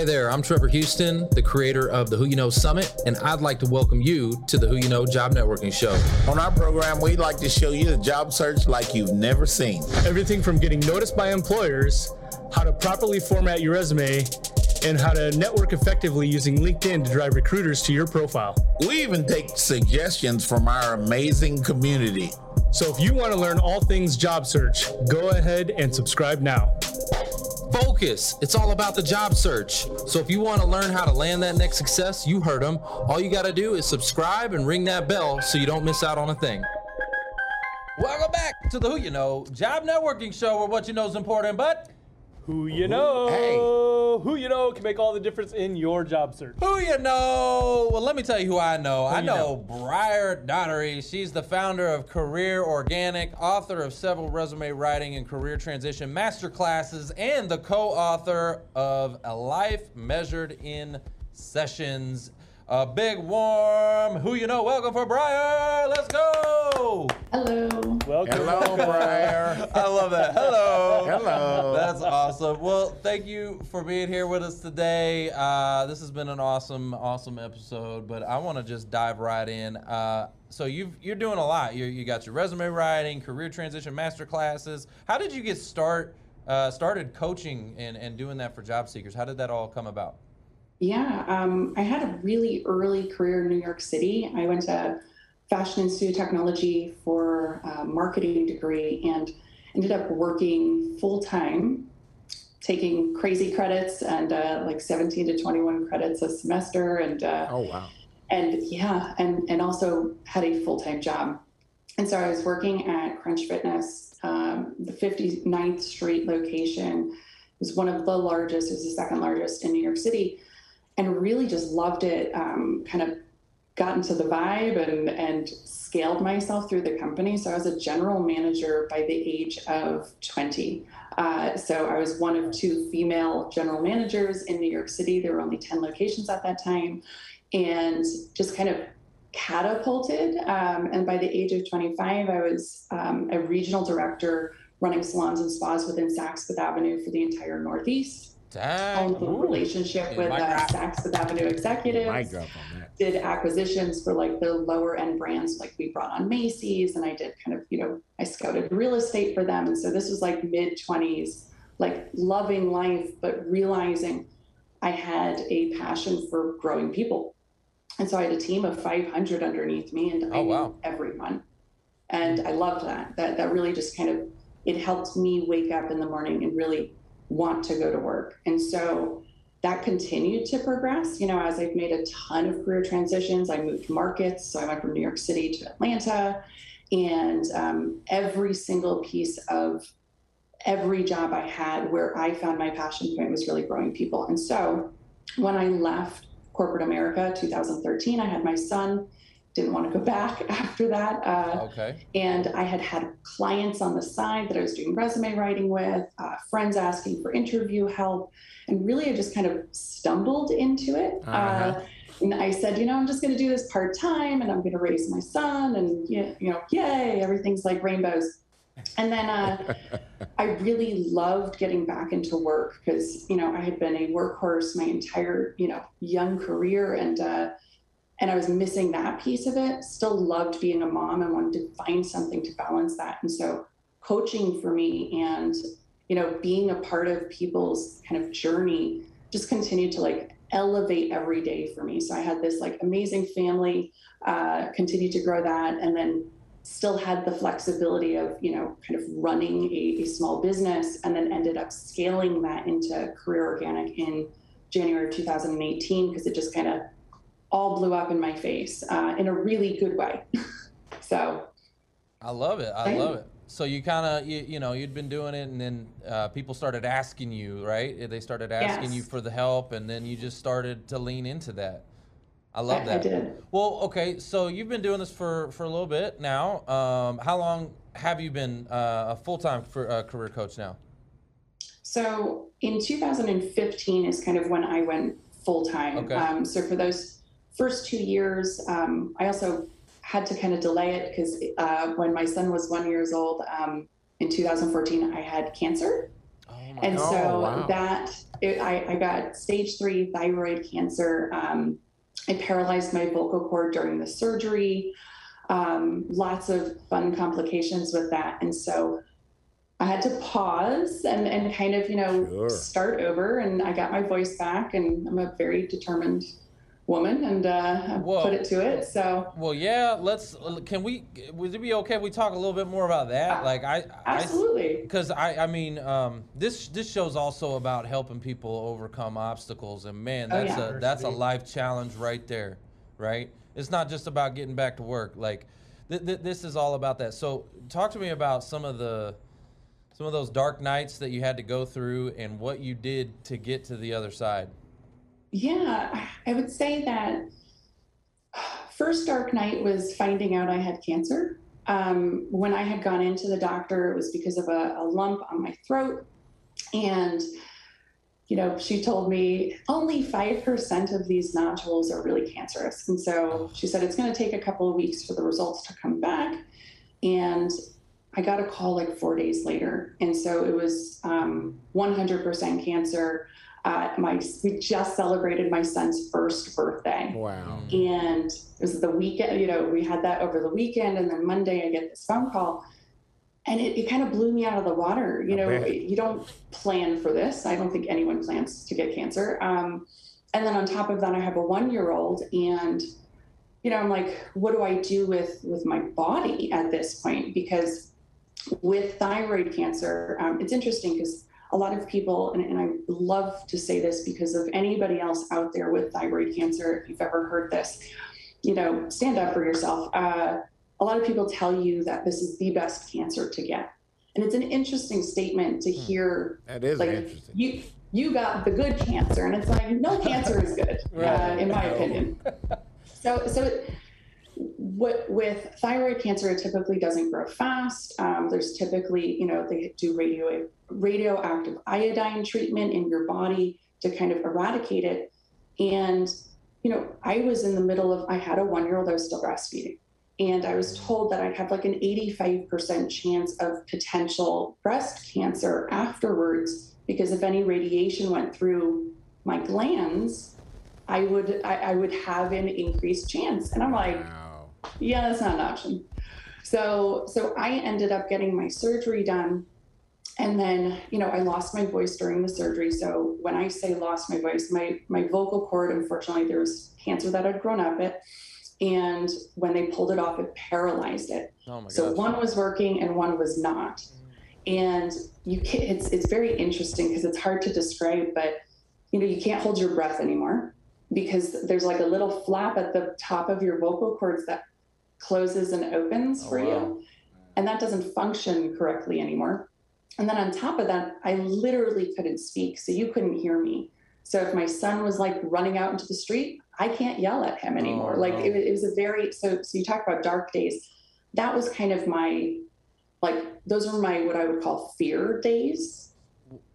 Hey there, I'm Trevor Houston, the creator of the Who You Know Summit, and I'd like to welcome you to the Who You Know Job Networking Show. On our program, we'd like to show you the job search like you've never seen. Everything from getting noticed by employers, how to properly format your resume, and how to network effectively using LinkedIn to drive recruiters to your profile. We even take suggestions from our amazing community. So if you want to learn all things job search, go ahead and subscribe now. Focus. It's all about the job search. So if you want to learn how to land that next success, you heard them. All you got to do is subscribe and ring that bell so you don't miss out on a thing. Welcome back to the Who You Know Job Networking Show where what you know is important, but Who you know? Hey. Who you know can make all the difference in your job search. Who you know? Well, let me tell you who I know. I know, know? Briar Donnery. She's the founder of Career Organic, author of several resume writing and career transition masterclasses, and the co-author of A Life Measured in Sessions. A big warm who you know welcome for Briar. Let's go. Hello. Welcome. Hello, Briar. I love that. Hello. Hello. That's awesome. Well, thank you for being here with us today. Uh, this has been an awesome, awesome episode. But I want to just dive right in. Uh, so you've, you're doing a lot. You you got your resume writing, career transition master classes. How did you get start uh, started coaching and, and doing that for job seekers? How did that all come about? Yeah, um, I had a really early career in New York City. I went to Fashion Institute of Technology for a marketing degree and ended up working full time, taking crazy credits and uh, like 17 to 21 credits a semester, and uh, Oh, wow. and yeah, and and also had a full time job. And so I was working at Crunch Fitness, um, the 59th Street location. It was one of the largest. It was the second largest in New York City, and really just loved it. Um, kind of got into the vibe and and scaled myself through the company. So I was a general manager by the age of 20. Uh, so I was one of two female general managers in New York City. There were only 10 locations at that time and just kind of catapulted. Um, and by the age of 25, I was um, a regional director running salons and spas within Saks Fifth Avenue for the entire Northeast. Dang. Owned the relationship Yeah, with mic uh. Saks Fifth Avenue executives Mic drop on that. did acquisitions for like the lower end brands like we brought on macy's and i did kind of you know i scouted real estate for them and so this was like mid 20s like loving life but realizing i had a passion for growing people and so i had a team of 500 underneath me and i Oh, knew wow. everyone and i loved that that that really just kind of it helped me wake up in the morning and really want to go to work and so that continued to progress. You know, as I've made a ton of career transitions, I moved markets. So I went from New York City to Atlanta, and um, every single piece of every job I had where I found my passion point was really growing people. And so when I left corporate America 2013, I had my son. Didn't want to go back after that. Uh, Okay. and I had had clients on the side that I was doing resume writing with, uh, friends asking for interview help, and really I just kind of stumbled into it. Uh-huh. Uh, and I said, you know, I'm just going to do this part time, and I'm going to raise my son, and you know, yay, everything's like rainbows. And then uh, I really loved getting back into work because you know I had been a workhorse my entire you know young career, and uh, and I was missing that piece of it. Still loved being a mom and wanted to find something to balance that. And so coaching for me and you know being a part of people's kind of journey just continued to like elevate every day for me. So I had this like amazing family, uh, continued to grow that, and then still had the flexibility of you know kind of running a, a small business, and then ended up scaling that into Career Organic in January of 2018 because it just kind of all blew up in my face uh, in a really good way. so I love it. I love it. So you kind of, you, you know, you'd been doing it, and then uh, people started asking you, right? They started asking Yes. you for the help, and then you just started to lean into that. I love I- I that. did. Well, okay. So you've been doing this for for a little bit now. Um, how long have you been uh, a full time uh, career coach now? So in 2015 is kind of when I went full time. Okay. Um, so for those first two years, um, I also had to kind of delay it because uh, when my son was one years old um, in 2014, I had cancer. Oh and God. so Oh, wow. that it, I, I got stage three thyroid cancer. Um, I paralyzed my vocal cord during the surgery. Um, lots of fun complications with that, and so I had to pause and and kind of you know Sure. start over. And I got my voice back, and I'm a very determined woman, and uh, I Whoa. put it to it. So Well, yeah. Let's. Can we? Would it be okay if we talk a little bit more about that? Like I, I absolutely. because I, I mean, um, this this show's also about helping people overcome obstacles, and man, Oh, that's yeah. a that's a life challenge right there, right? It's not just about getting back to work. Like, th- th- this is all about that. So, talk to me about some of the some of those dark nights that you had to go through, and what you did to get to the other side. Yeah, I- would say that first dark night was finding out I had cancer. Um, when I had gone into the doctor, it was because of a, a lump on my throat. And, you know, she told me only 5% of these nodules are really cancerous. And so she said it's going to take a couple of weeks for the results to come back. And I got a call like four days later. And so it was um, 100% cancer. Uh, my we just celebrated my son's first birthday, Wow. and it was the weekend. You know, we had that over the weekend, and then Monday I get this phone call, and it, it kind of blew me out of the water. You know, you don't plan for this. I don't think anyone plans to get cancer. Um, and then on top of that, I have a one-year-old, and you know, I'm like, what do I do with with my body at this point? Because with thyroid cancer, um, it's interesting because a lot of people, and, and I love to say this because of anybody else out there with thyroid cancer, if you've ever heard this, you know, stand up for yourself. Uh, a lot of people tell you that this is the best cancer to get. And it's an interesting statement to hear That is like interesting. you you got the good cancer and it's like no cancer is good uh, in my opinion so so it, what with thyroid cancer it typically doesn't grow fast. Um, there's typically you know they do radio radioactive iodine treatment in your body to kind of eradicate it. And you know i was in the middle of i had a one year old i was still breastfeeding. And i was told that I'd have like an 85% chance of potential breast cancer afterwards because if any radiation went through my glands i would i, I would have an increased chance. And i'm like Wow. Yeah, that's not an option. So so I ended up getting my surgery done. And then, you know, I lost my voice during the surgery. So when I say lost my voice, my my vocal cord, unfortunately, there was cancer that had grown up it. And when they pulled it off, it paralyzed it. Oh my So gosh. one was working and one was not. And you can it's it's very interesting because it's hard to describe, but you know, you can't hold your breath anymore because there's like a little flap at the top of your vocal cords that closes and opens Oh, for wow. you. And that doesn't function correctly anymore. And then on top of that, I literally couldn't speak. So you couldn't hear me. So if my son was like running out into the street, I can't yell at him anymore. Oh, like no. it, it was a very, so, so you talk about dark days. That was kind of my, like, those were my, what I would call fear days.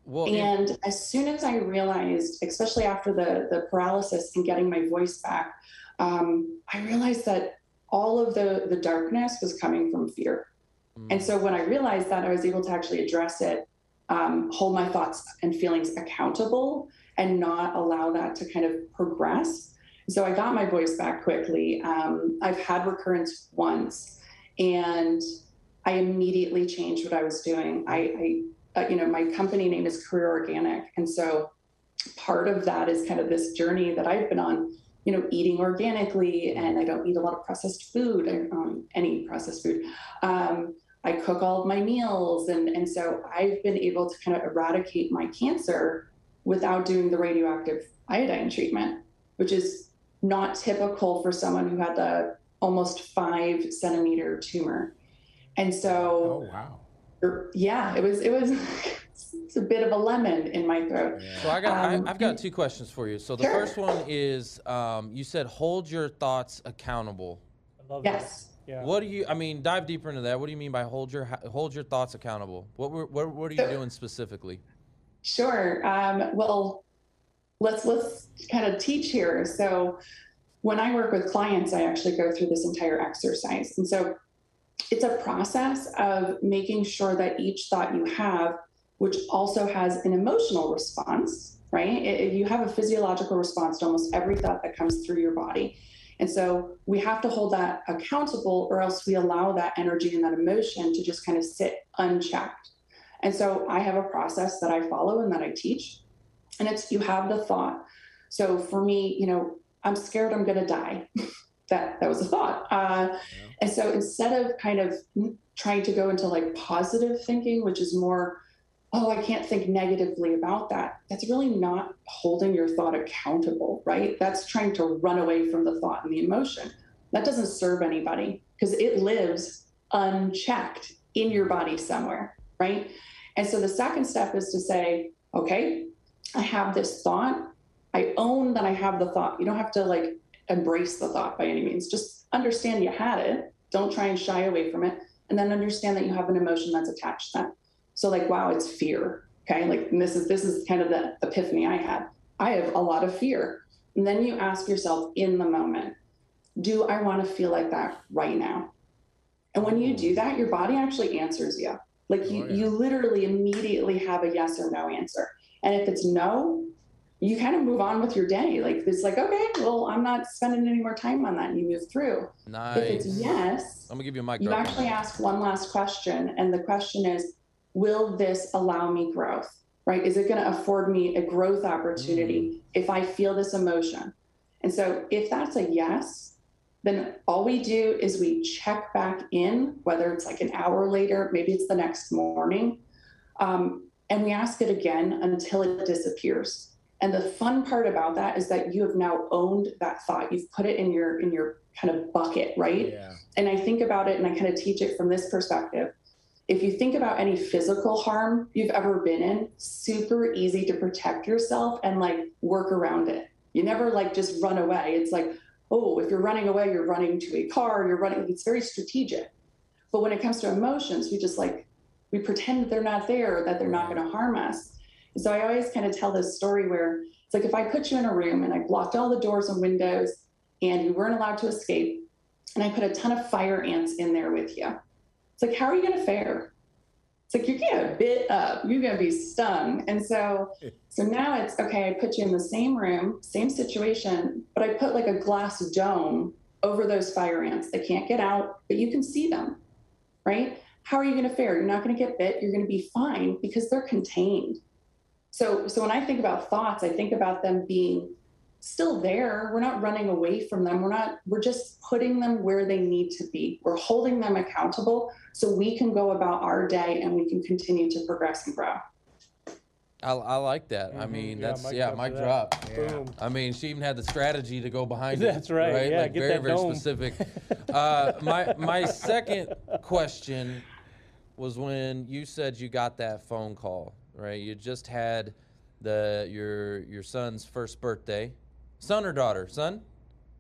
well, And as soon as I realized, especially after the the paralysis and getting my voice back, um, I realized that all of the the darkness was coming from fear. Mm. And so when I realized that, I was able to actually address it, um, hold my thoughts and feelings accountable, and not allow that to kind of progress. So I got my voice back quickly. Um, I've had recurrence once, and I immediately changed what I was doing. I, I uh, you know, my company name is Career Organic, and so part of that is kind of this journey that I've been on. You know, eating organically, and I don't eat a lot of processed food, um, any processed food. Um, I cook all of my meals, and and so I've been able to kind of eradicate my cancer without doing the radioactive iodine treatment, which is not typical for someone who had a almost five centimeter tumor. And so Oh wow. er, yeah, it was it was it's a bit of a lemon in my throat. So I got Um, I, I've got two questions for you. So the Sure. first one is um, you said hold your thoughts accountable. I love Yes. that. Yeah. What do you? I mean, dive deeper into that. What do you mean by hold your hold your thoughts accountable? What were, what what are you doing specifically? Sure. Um, well, let's let's kind of teach here. So, when I work with clients, I actually go through this entire exercise, and so it's a process of making sure that each thought you have which also has an emotional response, right? It, you have a physiological response to almost every thought that comes through your body. And so we have to hold that accountable, or else we allow that energy and that emotion to just kind of sit unchecked. And so I have a process that I follow and that I teach. And it's you have the thought. So for me, you know, I'm scared I'm going to die. that that was a thought. Uh, yeah. And so instead of kind of trying to go into like positive thinking, which is more, oh, I can't think negatively about that. That's really not holding your thought accountable, right? That's trying to run away from the thought and the emotion. That doesn't serve anybody because it lives unchecked in your body somewhere, right? And so the second step is to say, okay, I have this thought. I own that I have the thought. You don't have to like embrace the thought by any means. Just understand you had it. Don't try and shy away from it. And then understand that you have an emotion that's attached to that. So like, wow, it's fear. Okay. Like this is this is kind of the epiphany I had. I have a lot of fear. And then you ask yourself in the moment, do I want to feel like that right now? And when you do hmm. that, your body actually answers you. Like you, oh, yeah. you literally immediately have a yes or no answer. And if it's no, you kind of move on with your day. Like it's like, okay, well, I'm not spending any more time on that. And you move through. Nice. If it's yes, I'm gonna give you a mic. You actually ask one last question, and the question is, will this allow me growth? Right? Is it going to afford me a growth opportunity mm. if I feel this emotion? And so, if that's a yes, then all we do is we check back in, whether it's like an hour later, maybe it's the next morning, um, and we ask it again until it disappears. And the fun part about that is that you have now owned that thought. You've put it in your in your kind of bucket, right? Yeah. And I think about it and I kind of teach it from this perspective. If you think about any physical harm you've ever been in, super easy to protect yourself and like work around it. You never like just run away. It's like, oh, if you're running away, you're running to a car, you're running, it's very strategic. But when it comes to emotions, we just like, we pretend that they're not there, that they're not going to harm us. So I always kind of tell this story where it's like if I put you in a room and I blocked all the doors and windows and you weren't allowed to escape, and I put a ton of fire ants in there with you. It's like, how are you going to fare? It's like you're gonna get bit up, you're gonna be stung. And so so now it's okay, I put you in the same room, same situation, but I put like a glass dome over those fire ants. They can't get out, but you can see them, right? How are you gonna fare? You're not gonna get bit, you're gonna be fine because they're contained. So, so when I think about thoughts, I think about them being still there. We're not running away from them. We're not, we're just putting them where they need to be. We're holding them accountable so we can go about our day and we can continue to progress and grow. I, I like that. Mm-hmm. I mean, yeah, that's yeah, mic drop. Yeah. I mean, she even had the strategy to go behind it. That's right. right? Yeah, like get very, that very dome. specific. uh, my my second question was when you said you got that phone call right? You just had the your your son's first birthday, son or daughter? Son.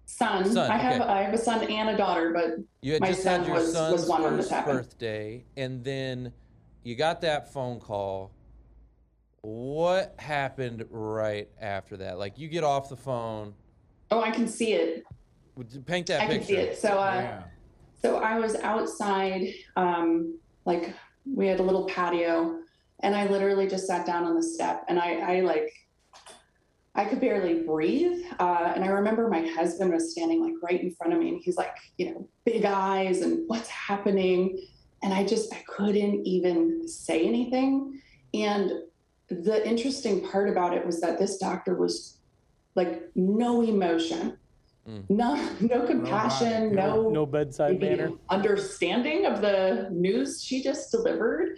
Son. son I have I have a son and a daughter, but you had my just son had your was, son's was first birthday, and then you got that phone call. What happened right after that? Like you get off the phone. Oh, I can see it. Paint that I picture. can see it. So, uh, yeah. so I was outside. Um, like we had a little patio, and I literally just sat down on the step and I, I like, I could barely breathe. Uh, and I remember my husband was standing like right in front of me and he's like, you know, big eyes and what's happening. And I just, I couldn't even say anything. And the interesting part about it was that this doctor was like no emotion. Mm. No, no compassion, no, no, no bedside manner, understanding of the news she just delivered.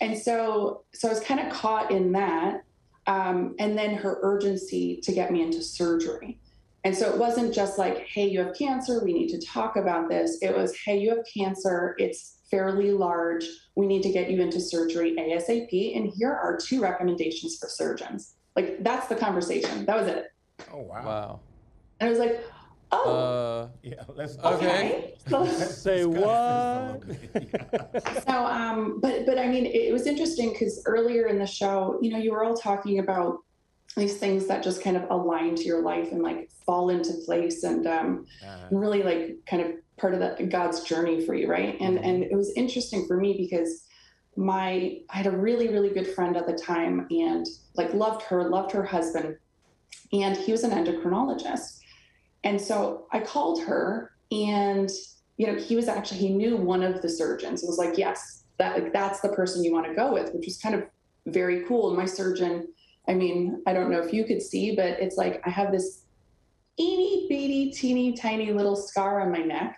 And so, so I was kind of caught in that. Um, and then her urgency to get me into surgery. And so it wasn't just like, hey, you have cancer, we need to talk about this. It was, hey, you have cancer, it's fairly large, we need to get you into surgery ASAP. And here are two recommendations for surgeons. Like, that's the conversation. That was it. Oh, wow. Wow. And I was like, Oh. Uh, yeah, let's okay. Say what? so, um, but but I mean, it was interesting because earlier in the show, you know, you were all talking about these things that just kind of align to your life and like fall into place and um, uh-huh. really like kind of part of the God's journey for you, right? And mm-hmm. and it was interesting for me because my I had a really really good friend at the time, and like loved her, loved her husband, and he was an endocrinologist. And so I called her, and you know, he was actually he knew one of the surgeons. It was like, yes, that like that's the person you want to go with, which was kind of very cool. And my surgeon, I mean, I don't know if you could see, but it's like I have this itty bitty, teeny tiny little scar on my neck.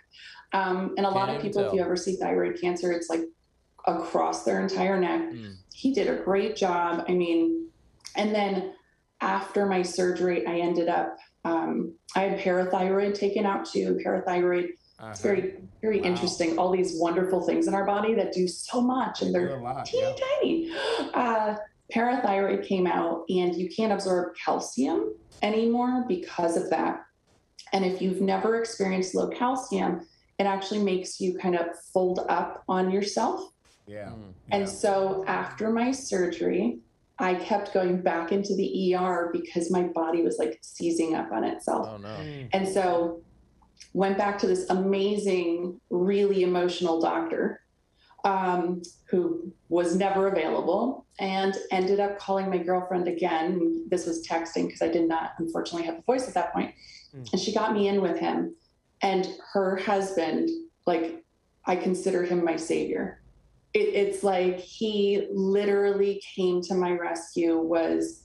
Um, and a lot Can't of even people, if you ever see thyroid cancer, it's like across their entire neck. Mm. He did a great job. I mean, and then after my surgery, I ended up, um, I had parathyroid taken out too. Parathyroid, it's very, very Wow. interesting. All these wonderful things in our body that do so much, and They they're do lot, teeny yeah. tiny. Uh, parathyroid came out, and you can't absorb calcium anymore because of that. And if you've never experienced low calcium, it actually makes you kind of fold up on yourself. Yeah. Mm. And yeah. so after my surgery, I kept going back into the ER because my body was like seizing up on itself. Oh no. Mm. And so went back to this amazing, really emotional doctor um, who was never available and ended up calling my girlfriend again. This was texting because I did not, unfortunately, have a voice at that point. Mm. And she got me in with him. And her husband, like, I consider him my savior. It, it's like he literally came to my rescue, was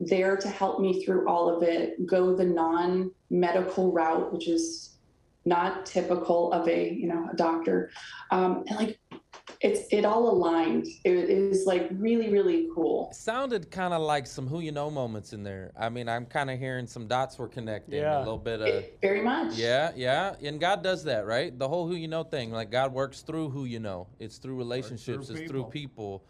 there to help me through all of it, go the non medical route, which is not typical of a you know a doctor. Um, and like it's it all aligned it, was like really really cool It sounded kind of like some who you know moments in there. I mean, I'm kind of hearing some dots were connecting. yeah. A little bit of. It- very much Yeah, yeah, and God does that, right? The whole who you know thing. Like God works through who you know. It's through relationships. it's through people.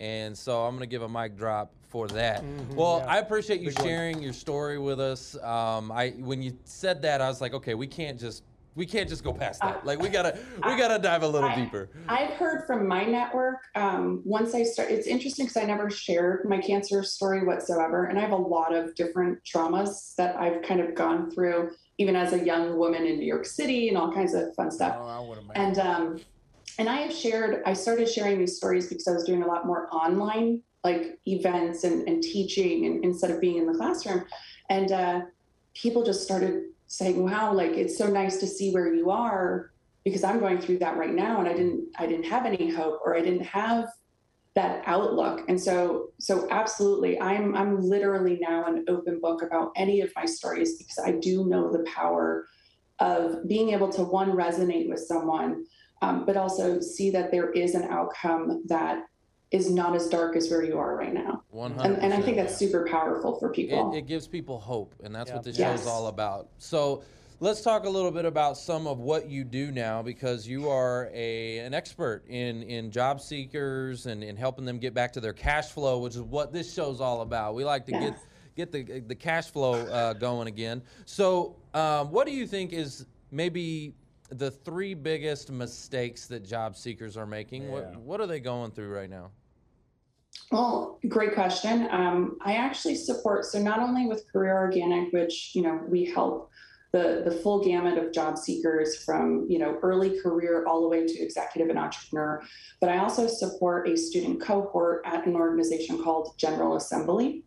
And so I'm gonna give a mic drop for that. well, yeah. I appreciate you Big one. sharing your story with us. Um, I when you said that, I was like, okay, we can't just we can't just go past that. Like we gotta we gotta dive a little I- deeper. I've heard from my network. Um, once I start, it's interesting because I never shared my cancer story whatsoever, and I have a lot of different traumas that I've kind of gone through, even as a young woman in New York City, and all kinds of fun stuff. Oh, I would imagine. And um, and I have shared. I started sharing these stories because I was doing a lot more online, like events and, and teaching, and instead of being in the classroom. And uh, people just started saying, "Wow, like it's so nice to see where you are," because I'm going through that right now, and I didn't. I didn't have any hope, or I didn't have that outlook. And so, so absolutely, I'm I'm literally now an open book about any of my stories because I do know the power of being able to one resonate with someone um, but also see that there is an outcome that is not as dark as where you are right now. One And, and I think that's super powerful for people. It, it gives people hope, and that's Yeah. what this Yes. show's all about. So let's talk a little bit about some of what you do now, because you are a an expert in in job seekers and in helping them get back to their cash flow, which is what this show's all about. We like to get get the the cash flow uh, going again. So, um, what do you think is maybe the three biggest mistakes that job seekers are making? Yeah. What what are they going through right now? Well, great question. Um, I actually support so not only with Career Organic, which you know we help the the full gamut of job seekers from you know early career all the way to executive and entrepreneur, but I also support a student cohort at an organization called General Assembly.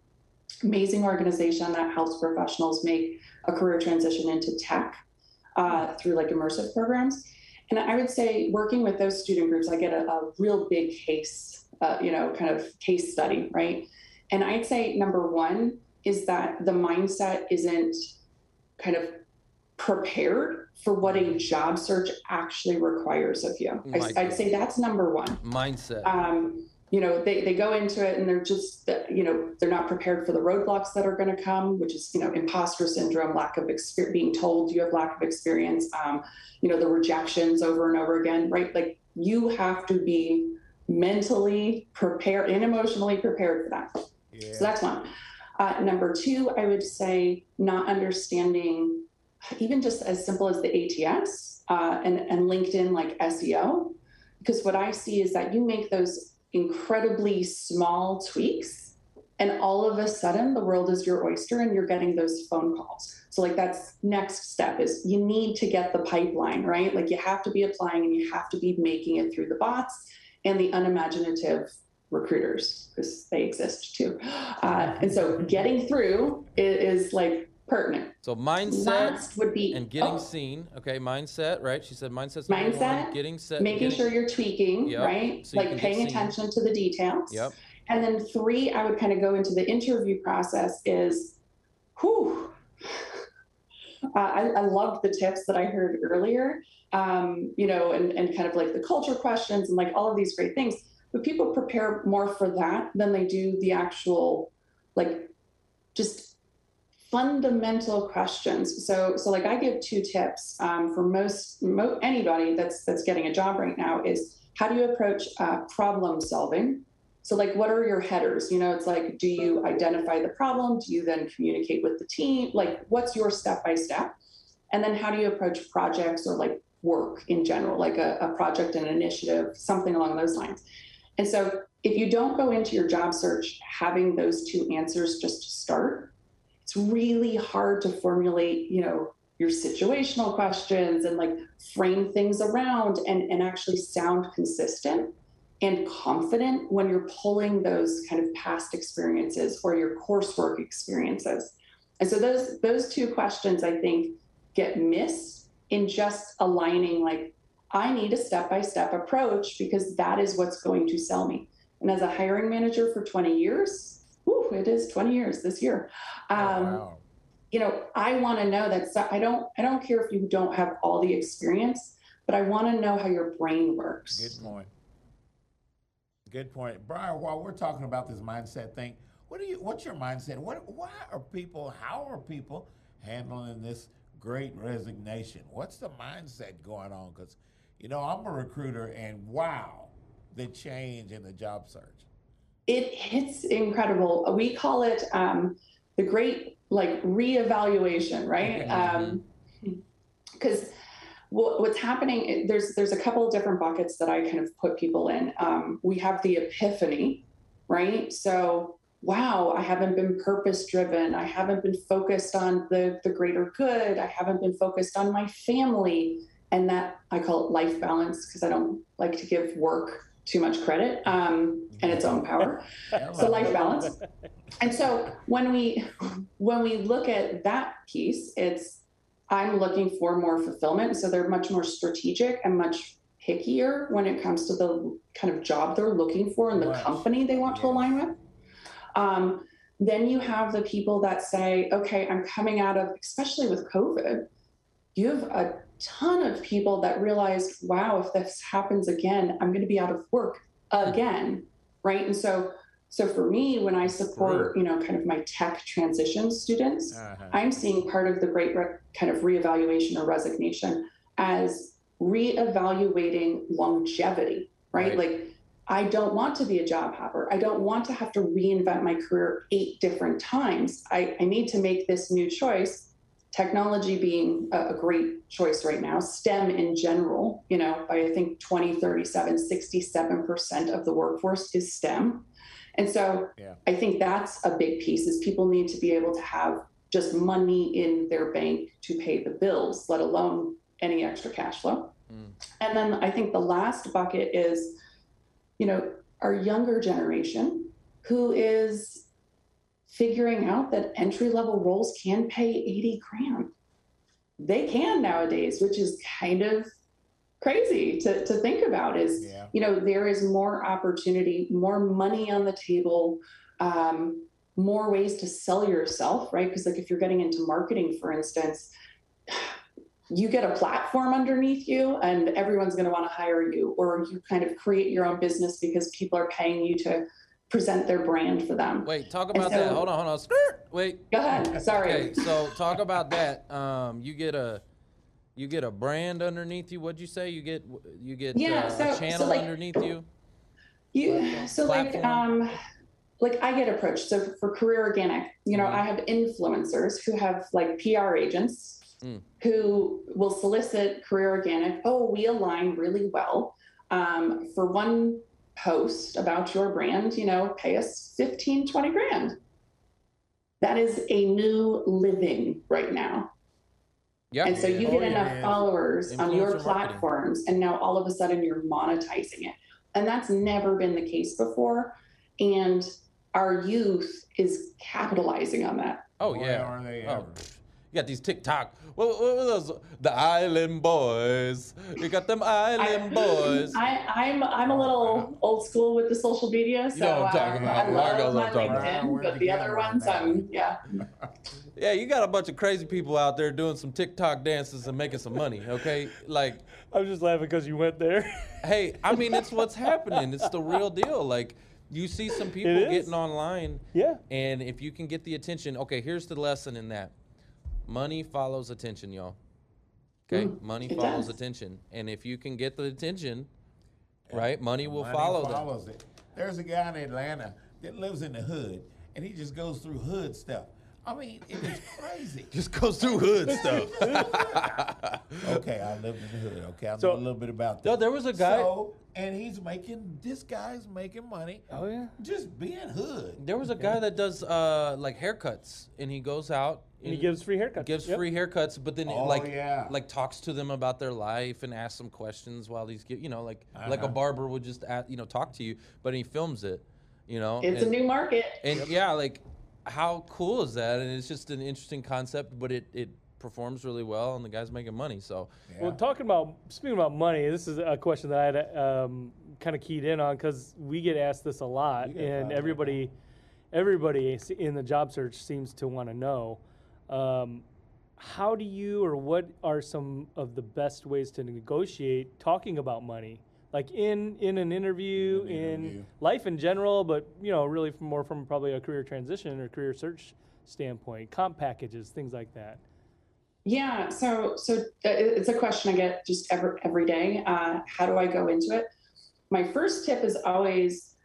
Amazing organization that helps professionals make a career transition into tech uh, through like immersive programs. And I would say working with those student groups, I get a, a real big case, uh, you know, kind of case study, right? And I'd say number one is that the mindset isn't kind of prepared for what a job search actually requires of you. I, I'd say that's number one Mindset. um, you know they, they go into it and they're just you know they're not prepared for the roadblocks that are going to come which is you know imposter syndrome lack of experience being told you have lack of experience um, you know the rejections over and over again right like you have to be mentally prepared and emotionally prepared for that yeah. so that's one. Uh, number two, I would say not understanding even just as simple as the ATS uh, and, and LinkedIn like SEO. Because what I see is that you make those incredibly small tweaks, and all of a sudden the world is your oyster and you're getting those phone calls. So, like, that's next step is you need to get the pipeline, right? Like, you have to be applying and you have to be making it through the bots and the unimaginative recruiters because they exist too. Uh, and so getting through is, is like pertinent. So mindset Last would be and getting oh, seen. Okay, mindset, right? She said mindset's one. Mindset, Getting set. making getting, sure you're tweaking, Yep, right? so like paying attention to the details. Yep. And then three, I would kind of go into the interview process is, whew. Uh, I, I loved the tips that I heard earlier, um, you know, and, and kind of like the culture questions and like all of these great things. But people prepare more for that than they do the actual, like, just fundamental questions. So, so like I give two tips um, for most mo- anybody that's that's getting a job right now is how do you approach uh, problem solving so, like, what are your headers? You know, it's like, do you identify the problem? Do you then communicate with the team? Like, what's your step by step? And then, how do you approach projects or like work in general, like a, a project, an initiative, something along those lines? And so, if you don't go into your job search having those two answers just to start, it's really hard to formulate, you know, your situational questions and like frame things around and, and actually sound consistent and confident when you're pulling those kind of past experiences or your coursework experiences. And so those those two questions I think get missed in just aligning like I need a step-by-step approach because that is what's going to sell me. And as a hiring manager for 20 years, whew, it is 20 years this year. Um, wow. you know, I want to know that so I don't I don't care if you don't have all the experience, but I want to know how your brain works. Good point. Good point, Briar. While we're talking about this mindset thing, what do you? What's your mindset? What? Why are people? How are people handling this great resignation? What's the mindset going on? Because you know, I'm a recruiter, and wow, the change in the job search. It it's incredible. We call it um, the great like reevaluation, right? Um, Because what, what's happening there's there's a couple of different buckets that I kind of put people in. Um, we have the epiphany, right? So wow, I haven't been purpose driven. I haven't been focused on the the greater good. I haven't been focused on my family, and that I call it life balance because I don't like to give work too much credit um, and its own power. So life balance. And so when we when we look at that piece, it's I'm looking for more fulfillment. So they're much more strategic and much pickier when it comes to the kind of job they're looking for and the Right. company they want to align with. Um, then you have the people that say, okay, I'm coming out of, especially with COVID, you have a ton of people that realized, wow, if this happens again, I'm going to be out of work again. Right. And so, so for me, when I support, you know, kind of my tech transition students, Uh-huh. I'm seeing part of the great re- kind of reevaluation or resignation as reevaluating longevity, right? Right. Like, I don't want to be a job hopper. I don't want to have to reinvent my career eight different times. I, I need to make this new choice. Technology being a, great choice right now, STEM in general, you know, I think 2037, 67% of the workforce is STEM. And so Yeah. I think that's a big piece is people need to be able to have just money in their bank to pay the bills, let alone any extra cash flow. Mm. And then I think the last bucket is, you know, our younger generation who is figuring out that entry level roles can pay 80 grand. They can nowadays, which is kind of crazy to, to think about is Yeah. you know there is more opportunity more money on the table um, more ways to sell yourself right because like if you're getting into marketing for instance you get a platform underneath you and everyone's going to want to hire you or you kind of create your own business because people are paying you to present their brand for them Wait, talk about that. Hold on, hold on. Skirt. Wait. go ahead sorry Okay, so talk about that. Um, you get a you get a brand underneath you. What'd you say? You get you get Yeah, uh, so- a so, channel like- underneath you. You so like Platform. um like I get approached. So for career organic, you know, Mhm. I have influencers who have like PR agents Mm. who will solicit career organic. Oh, we align really well. Um, for one post about your brand, you know, pay us 15, 20 grand. That is a new living right now. Yeah. And so you Oh, get yeah. enough followers on your Influencer marketing. platforms, and now all of a sudden you're monetizing it. And that's never been the case before. And our youth is capitalizing on that. Oh Boy, yeah. are they Oh, ever. You got these TikTok. What, what were those? The Island Boys. You got them Island Boys. I, I'm I'm a little old school with the social media, so know what I'm talking uh, about. I Mark love my I'm talking about. LinkedIn, We're but the other on ones. I'm yeah. Yeah, you got a bunch of crazy people out there doing some TikTok dances and making some money. Okay, like, I'm just laughing because you went there. hey, I mean, it's what's happening. It's the real deal. Like, you see some people getting online, yeah. and if you can get the attention, okay, here's the lesson in that: money follows attention, y'all. Okay, Mm, money follows does. attention, and if you can get the attention, right, money will Money follow that. follows it. There's a guy in Atlanta that lives in the hood, and he just goes through hood stuff. I mean, it is crazy. Just goes through hood stuff. okay, I lived in the hood. Okay, I know a little bit about that. No, there was a guy- So, and he's making. This guy's making money. Oh yeah. Just being hood. There was a guy that does uh, like haircuts, and he goes out And he gives free haircuts. gives Yep. free haircuts, but then Oh, like yeah. like talks to them about their life and asks them questions while he's gi- you know like like a Uh-huh. barber would just ask, you know talk to you, but he films it, you know. It's a new market. and yeah, like how cool is that? And it's just an interesting concept, but it it performs really well, and the guy's making money. So Yeah. Well, talking about speaking about money, this is a question that I had um, kind of keyed in on because we get asked this a lot, and fired. everybody, everybody in the job search seems to want to know. Um, how do you, or what are some of the best ways to negotiate talking about money, like in in an interview, In in, an interview. life in general, but you know, really from more from probably a career transition or career search standpoint, comp packages, things like that. Yeah, so so uh, it's a question I get just every every day. Uh, how do I go into it? My first tip is always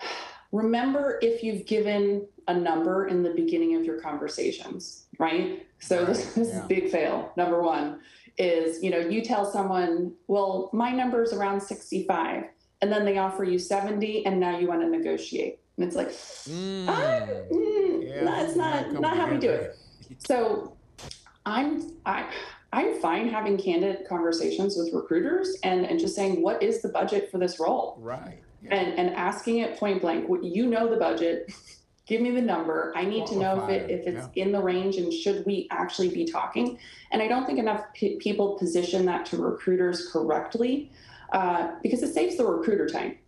remember if you've given a number in the beginning of your conversations, right? So this, Right, this is yeah. a big fail. Number one is you know you tell someone, well, my number is around sixty-five, and then they offer you seventy, and now you want to negotiate, and it's like, mm, ah, mm, Yeah, no, it's not not how we do it. So I'm I I'm fine having candid conversations with recruiters and, and just saying what is the budget for this role Right. Yeah. and and asking it point blank. What you know the budget. Give me the number. I need to know if it if it's in the range and should we actually be talking. And I don't think enough p- people position that to recruiters correctly uh, because it saves the recruiter time.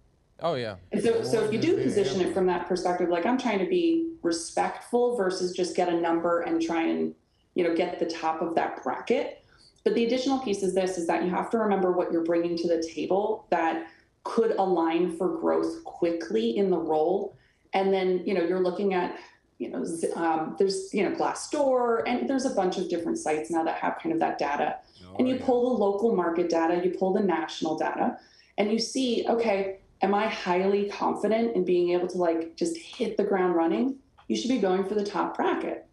oh yeah, And so, so if you do position it from that perspective, like I'm trying to be respectful versus just get a number and try and, you know, get the top of that bracket. But the additional piece is this: is that you have to remember what you're bringing to the table that could align for growth quickly in the role, and then you know you're looking at, you know, um, there's you know Glassdoor, and there's a bunch of different sites now that have kind of that data Oh, and you yeah. pull the local market data, you pull the national data, and you see, okay, am I highly confident in being able to like just hit the ground running? You should be going for the top bracket.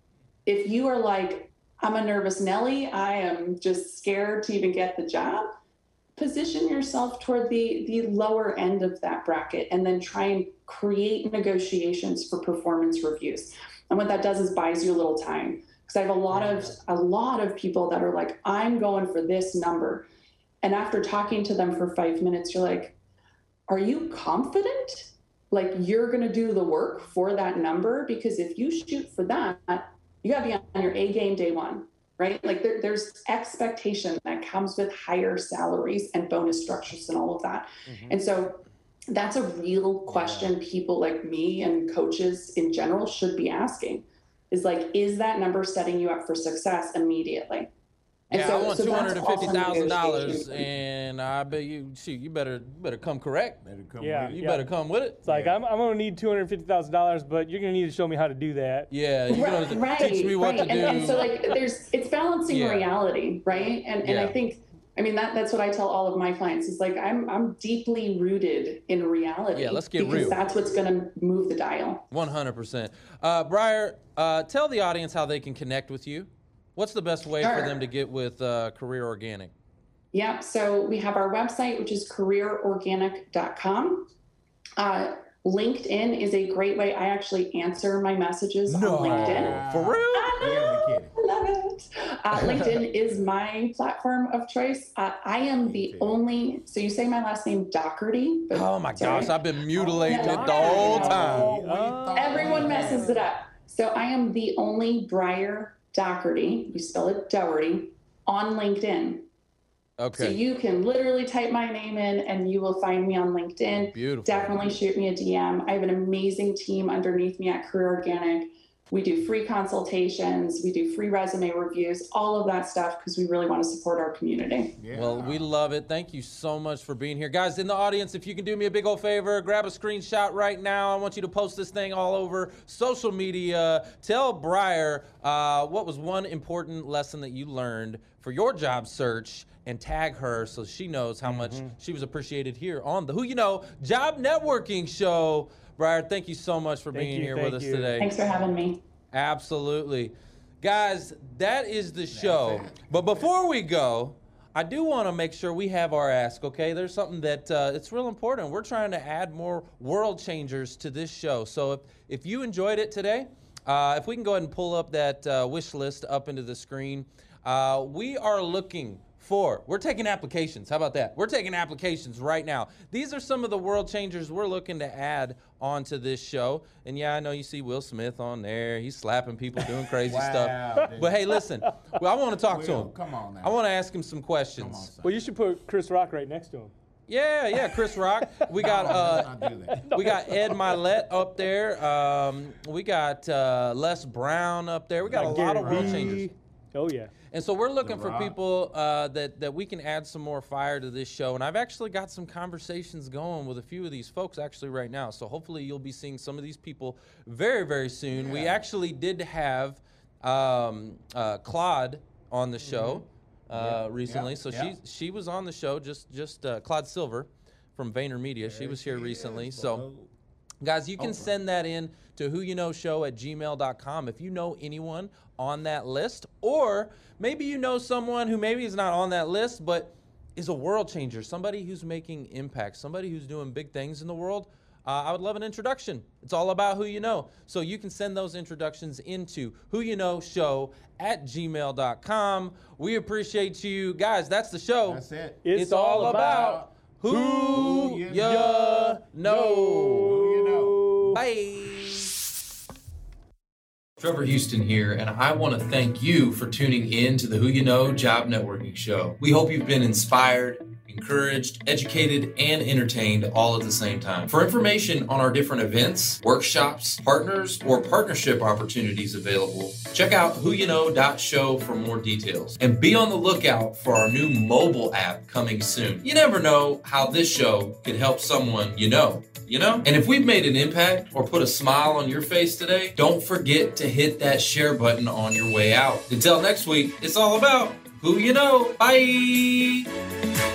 If you are like, I'm a nervous Nelly, I am just scared to even get the job, position yourself toward the the lower end of that bracket and then try and create negotiations for performance reviews. And what that does is buys you a little time because I have a lot of a lot of people that are like, I'm going for this number, and after talking to them for five minutes, you're like, Are you confident? Like you're going to do the work for that number? Because if you shoot for that, you got to be on your A game day one, right? Like there, there's expectation that comes with higher salaries and bonus structures and all of that. Mm-hmm. And so that's a real question people like me and coaches in general should be asking is like, is that number setting you up for success immediately? And yeah. so- I want so two that's hundred and fifty also thousand dollars, and I bet you shoot. You better better come correct. Better come Yeah, with it. You yeah. better come with it. It's like Yeah. I'm, I'm gonna need two hundred fifty thousand dollars, but you're gonna need to show me how to do that. Yeah, you're right, gonna right, teach me what right. to and, do. and so like there's it's balancing Yeah. reality, right? And and Yeah. I think I mean that that's what I tell all of my clients is like I'm I'm deeply rooted in reality. Yeah, let's get because real. that's what's gonna move the dial. One hundred percent. Uh, Briar, uh, tell the audience how they can connect with you. What's the best way for them to get with uh, Career Organic? Yeah, so we have our website, which is careerorganic.com. Uh, LinkedIn is a great way. I actually answer my messages No. on LinkedIn. For real? I You gotta be kidding. love it. Uh, LinkedIn is my platform of choice. Uh, I am the only, so you say my last name Doherty. but- Oh my sorry. gosh, I've been mutilating it the whole Oh, time. we thought- Everyone messes it up. So I am the only Briar Doherty, you spell it Doherty, on LinkedIn. Okay. So you can literally type my name in and you will find me on LinkedIn. Beautiful. Definitely shoot me a DM. I have an amazing team underneath me at Career Organic. We do free consultations, we do free resume reviews, all of that stuff because we really want to support our community. Yeah. Well, we love it. Thank you so much for being here. Guys, in the audience, if you can do me a big old favor, grab a screenshot right now. I want you to post this thing all over social media. Tell Briar uh, what was one important lesson that you learned for your job search and tag her so she knows how much Mm-hmm. she was appreciated here on the Who You Know Job Networking Show. Briar, thank you so much for Thank being you, here thank with us today. Thanks for having me. Absolutely. Guys, that is the show. But before we go, I do want to make sure we have our ask, okay? There's something that uh, it's real important. We're trying to add more world changers to this show. So if, if you enjoyed it today, uh, if we can go ahead and pull up that uh, wish list up into the screen, uh, we are looking for, we're taking applications. How about that? We're taking applications right now. These are some of the world changers we're looking to add onto this show. And yeah, I know you see Will Smith on there. He's slapping people, doing crazy Wow, stuff. dude. But hey, listen, well, I want to talk to him. come on now. I want to ask him some Come on, questions. Well, you should put Chris Rock right next to him. Yeah, yeah, Chris Rock. We got uh, let's not do that. we got Ed Mylett up there. Um, we got uh, Les Brown up there. We got a lot of world changers. Oh yeah. And so we're looking for people uh, that that we can add some more fire to this show. And I've actually got some conversations going with a few of these folks actually right now. So hopefully you'll be seeing some of these people very very soon. We actually did have um, uh, Claude on the show uh, Yep, recently. yep, so yep. she she was on the show just just uh, Claude Silver from VaynerMedia. she was here she recently. is, So. Guys, you can Oprah. send that in to who you know show at gmail.com if you know anyone on that list, or maybe you know someone who maybe is not on that list but is a world changer, somebody who's making impact, somebody who's doing big things in the world. Uh, I would love an introduction. It's all about who you know. So you can send those introductions into who you know show at gmail.com. We appreciate you. Guys, that's the show. That's it. It's all about who, who you you know. Who you know. Bye. Trevor Houston here, and I want to thank you for tuning in to the Who You Know Job Networking Show. We hope you've been inspired, encouraged, educated, and entertained all at the same time. For information on our different events, workshops, partners, or partnership opportunities available, check out whoyouknow.show for more details. And be on the lookout for our new mobile app coming soon. You never know how this show could help someone you know you know? And if we've made an impact or put a smile on your face today, don't forget to hit that share button on your way out. Until next week, it's all about who you know. Bye.